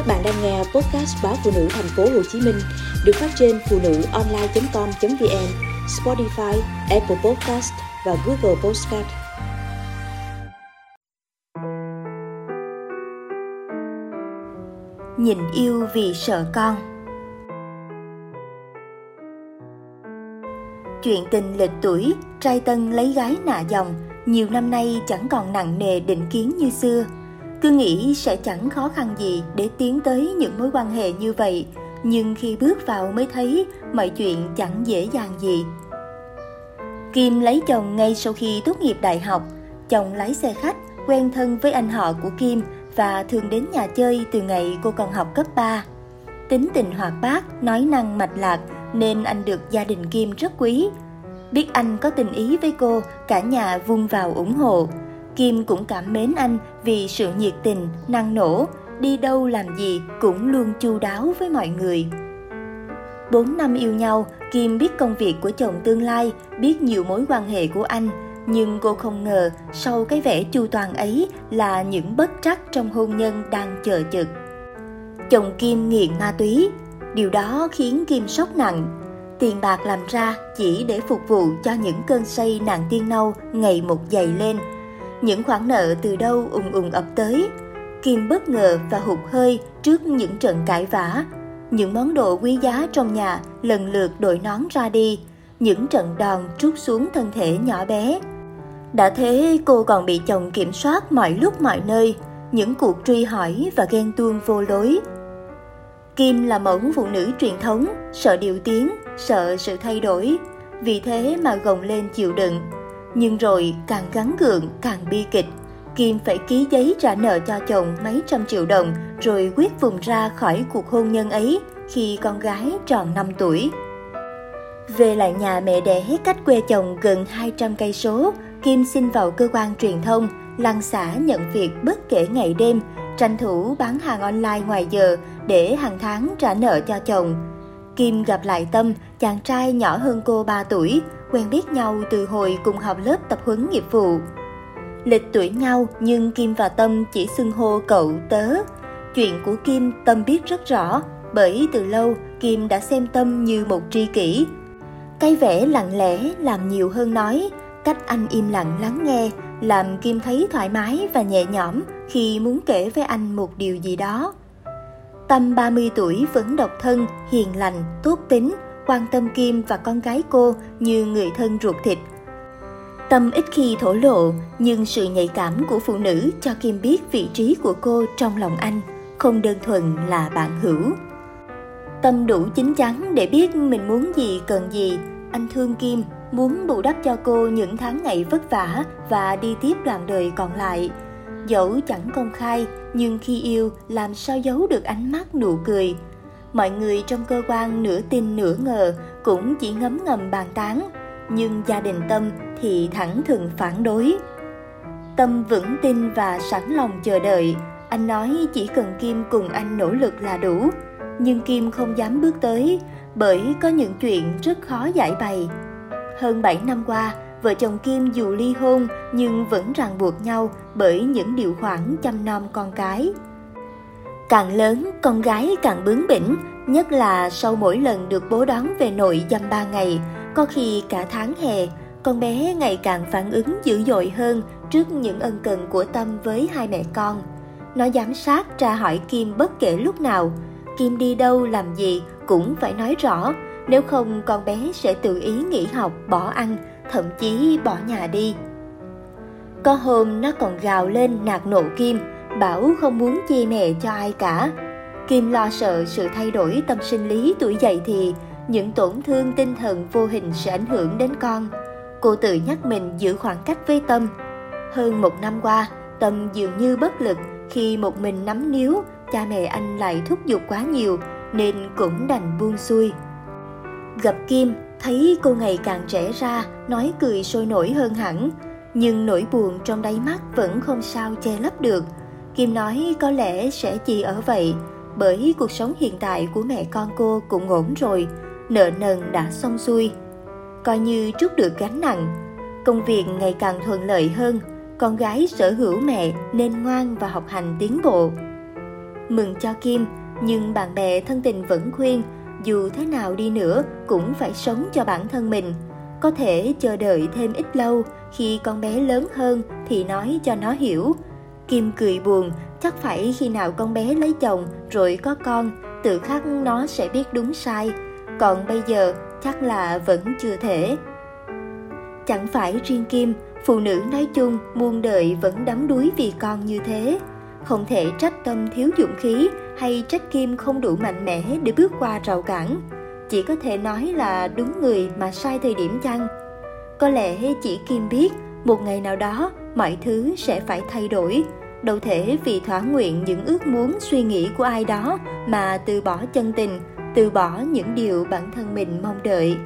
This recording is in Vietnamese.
Các bạn đang nghe podcast báo phụ nữ thành phố Hồ Chí Minh được phát trên phụ nữ online.com.vn, Spotify, Apple Podcast và Google Podcast. Nhìn yêu vì sợ con Chuyện tình lệch tuổi, trai tân lấy gái nạ dòng, nhiều năm nay chẳng còn nặng nề định kiến như xưa – cứ nghĩ sẽ chẳng khó khăn gì để tiến tới những mối quan hệ như vậy nhưng khi bước vào mới thấy mọi chuyện chẳng dễ dàng gì kim lấy chồng ngay sau khi tốt nghiệp đại học chồng lái xe khách quen thân với anh họ của kim và thường đến nhà chơi từ ngày cô còn học cấp 3. Tính tình hoạt bát, nói năng mạch lạc nên anh được gia đình Kim rất quý. Biết anh có tình ý với cô, cả nhà vung vào ủng hộ. Kim cũng cảm mến anh vì sự nhiệt tình, năng nổ, đi đâu làm gì cũng luôn chu đáo với mọi người. Bốn năm yêu nhau, Kim biết công việc của chồng tương lai, biết nhiều mối quan hệ của anh, nhưng cô không ngờ sau cái vẻ chu toàn ấy là những bất trắc trong hôn nhân đang chờ chực. Chồng Kim nghiện ma túy, điều đó khiến Kim sốc nặng. Tiền bạc làm ra chỉ để phục vụ cho những cơn say nàng tiên nâu ngày một dày lên – những khoản nợ từ đâu ùng ùng ập tới. Kim bất ngờ và hụt hơi trước những trận cãi vã. Những món đồ quý giá trong nhà lần lượt đội nón ra đi, những trận đòn trút xuống thân thể nhỏ bé. Đã thế cô còn bị chồng kiểm soát mọi lúc mọi nơi, những cuộc truy hỏi và ghen tuông vô lối. Kim là mẫu phụ nữ truyền thống, sợ điều tiếng, sợ sự thay đổi, vì thế mà gồng lên chịu đựng, nhưng rồi càng gắn gượng càng bi kịch. Kim phải ký giấy trả nợ cho chồng mấy trăm triệu đồng rồi quyết vùng ra khỏi cuộc hôn nhân ấy khi con gái tròn 5 tuổi. Về lại nhà mẹ đẻ cách quê chồng gần 200 cây số, Kim xin vào cơ quan truyền thông, lăng xả nhận việc bất kể ngày đêm, tranh thủ bán hàng online ngoài giờ để hàng tháng trả nợ cho chồng. Kim gặp lại Tâm, chàng trai nhỏ hơn cô 3 tuổi, quen biết nhau từ hồi cùng học lớp tập huấn nghiệp vụ. Lịch tuổi nhau nhưng Kim và Tâm chỉ xưng hô cậu tớ. Chuyện của Kim Tâm biết rất rõ, bởi từ lâu Kim đã xem Tâm như một tri kỷ. Cái vẻ lặng lẽ làm nhiều hơn nói, cách anh im lặng lắng nghe làm Kim thấy thoải mái và nhẹ nhõm khi muốn kể với anh một điều gì đó. Tâm 30 tuổi vẫn độc thân, hiền lành, tốt tính, quan tâm Kim và con gái cô như người thân ruột thịt. Tâm ít khi thổ lộ, nhưng sự nhạy cảm của phụ nữ cho Kim biết vị trí của cô trong lòng anh, không đơn thuần là bạn hữu. Tâm đủ chín chắn để biết mình muốn gì cần gì, anh thương Kim, muốn bù đắp cho cô những tháng ngày vất vả và đi tiếp đoạn đời còn lại. Dẫu chẳng công khai, nhưng khi yêu làm sao giấu được ánh mắt nụ cười, mọi người trong cơ quan nửa tin nửa ngờ cũng chỉ ngấm ngầm bàn tán. Nhưng gia đình tâm thì thẳng thừng phản đối. Tâm vững tin và sẵn lòng chờ đợi. Anh nói chỉ cần kim cùng anh nỗ lực là đủ. Nhưng kim không dám bước tới, bởi có những chuyện rất khó giải bày. Hơn 7 năm qua, vợ chồng kim dù ly hôn nhưng vẫn ràng buộc nhau bởi những điều khoản chăm nom con cái. Càng lớn, con gái càng bướng bỉnh, nhất là sau mỗi lần được bố đón về nội dăm ba ngày, có khi cả tháng hè, con bé ngày càng phản ứng dữ dội hơn trước những ân cần của Tâm với hai mẹ con. Nó giám sát tra hỏi Kim bất kể lúc nào, Kim đi đâu làm gì cũng phải nói rõ, nếu không con bé sẽ tự ý nghỉ học, bỏ ăn, thậm chí bỏ nhà đi. Có hôm nó còn gào lên nạt nộ Kim, Bảo không muốn chia mẹ cho ai cả. Kim lo sợ sự thay đổi tâm sinh lý tuổi dậy thì những tổn thương tinh thần vô hình sẽ ảnh hưởng đến con. Cô tự nhắc mình giữ khoảng cách với Tâm. Hơn một năm qua, Tâm dường như bất lực khi một mình nắm níu, cha mẹ anh lại thúc giục quá nhiều nên cũng đành buông xuôi. Gặp Kim, thấy cô ngày càng trẻ ra, nói cười sôi nổi hơn hẳn, nhưng nỗi buồn trong đáy mắt vẫn không sao che lấp được – Kim nói có lẽ sẽ chỉ ở vậy, bởi cuộc sống hiện tại của mẹ con cô cũng ổn rồi, nợ nần đã xong xuôi. Coi như trút được gánh nặng, công việc ngày càng thuận lợi hơn, con gái sở hữu mẹ nên ngoan và học hành tiến bộ. mừng cho Kim, nhưng bạn bè thân tình vẫn khuyên dù thế nào đi nữa cũng phải sống cho bản thân mình. Có thể chờ đợi thêm ít lâu, khi con bé lớn hơn thì nói cho nó hiểu. Kim cười buồn, chắc phải khi nào con bé lấy chồng rồi có con, tự khắc nó sẽ biết đúng sai. Còn bây giờ chắc là vẫn chưa thể. Chẳng phải riêng Kim, phụ nữ nói chung muôn đời vẫn đắm đuối vì con như thế. Không thể trách tâm thiếu dũng khí hay trách Kim không đủ mạnh mẽ để bước qua rào cản. Chỉ có thể nói là đúng người mà sai thời điểm chăng. Có lẽ chỉ Kim biết một ngày nào đó mọi thứ sẽ phải thay đổi. Đâu thể vì thỏa nguyện những ước muốn suy nghĩ của ai đó mà từ bỏ chân tình, từ bỏ những điều bản thân mình mong đợi.